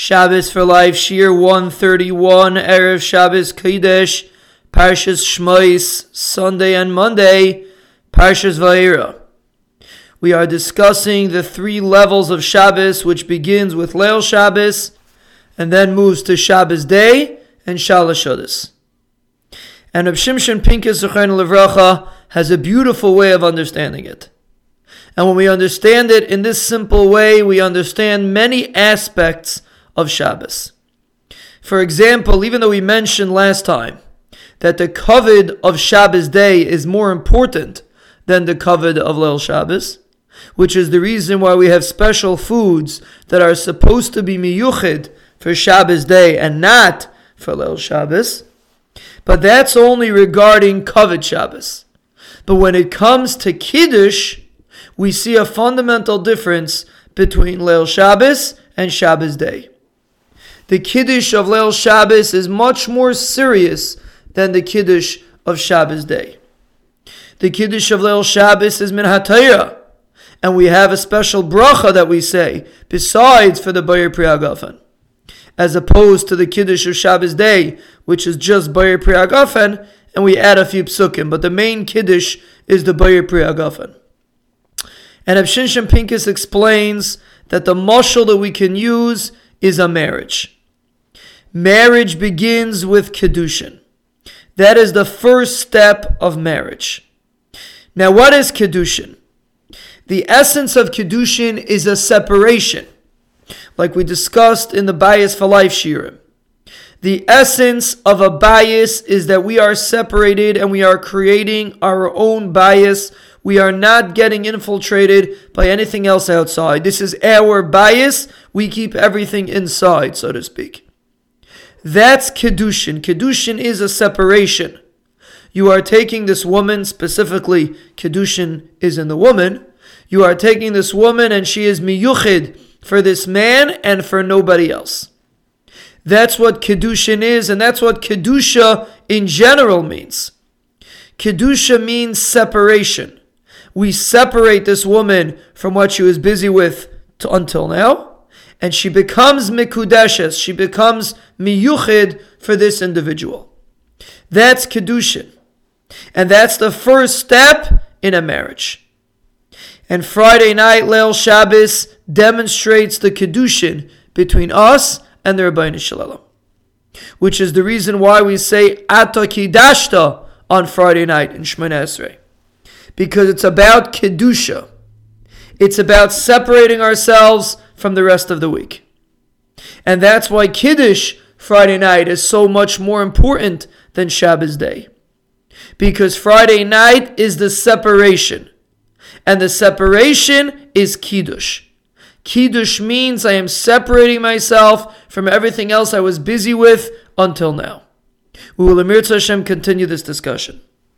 Shabbos for Life, Shiur 131, Erev Shabbos Kodesh, Parshas Shmois, Sunday and Monday, Parshas Vayera. We are discussing the three levels of Shabbos, which begins with Leil Shabbos and then moves to Shabbos Day and Shalosh Shabbos. And Reb Shimshon Pinkus Levracha has a beautiful way of understanding it. And when we understand it in this simple way, we understand many aspects of Shabbos. For example, even though we mentioned last time that the kavod of Shabbos day is more important than the kavod of Leil Shabbos, which is the reason why we have special foods that are supposed to be miyuchid for Shabbos day and not for Leil Shabbos. But that's only regarding kavod Shabbos. But when it comes to Kiddush, we see a fundamental difference between Leil Shabbos and Shabbos day the Kiddush of Leil Shabbos is much more serious than the Kiddush of Shabbos day. The Kiddush of Leil Shabbos is Min HaTorah, and we have a special bracha that we say, besides for the Borei Pri Hagafen, as opposed to the Kiddush of Shabbos day, which is just Borei Pri Hagafen, and we add a few psukim, but the main Kiddush is the Borei Pri Hagafen. And Reb Shimshon Pinkus explains that the mushal that we can use is a marriage. Marriage begins with Kedushin. That is the first step of marriage. Now, what is Kedushin? The essence of Kedushin is a separation, like we discussed in the Bayis for Life Shiurim. The essence of a bayis is that we are separated and we are creating our own bayis. We are not getting infiltrated by anything else outside. This is our bayis. We keep everything inside, so to speak. That's Kedushin. Kedushin is a separation. You are taking this woman, specifically, Kedushin is in the woman. You are taking this woman and she is miyuchid for this man and for nobody else. That's what Kedushin is, and that's what Kedusha in general means. Kedusha means separation. We separate this woman from what she was busy with to, until now and she becomes mikudeshes, she becomes miyuchid for this individual. That's kedushin, and that's the first step in a marriage. And Friday night, Leil Shabbos demonstrates the kedushin between us and the Ribono Shel Olam, which is the reason why we say Ata Kidashta on Friday night in Shemona Esrei, because it's about kedusha. It's about separating ourselves from the rest of the week. And that's why Kiddush Friday night is so much more important than Shabbos day. Because Friday night is the separation. And the separation is Kiddush. Kiddush means I am separating myself from everything else I was busy with until now. We will, Amir Hashem, continue this discussion.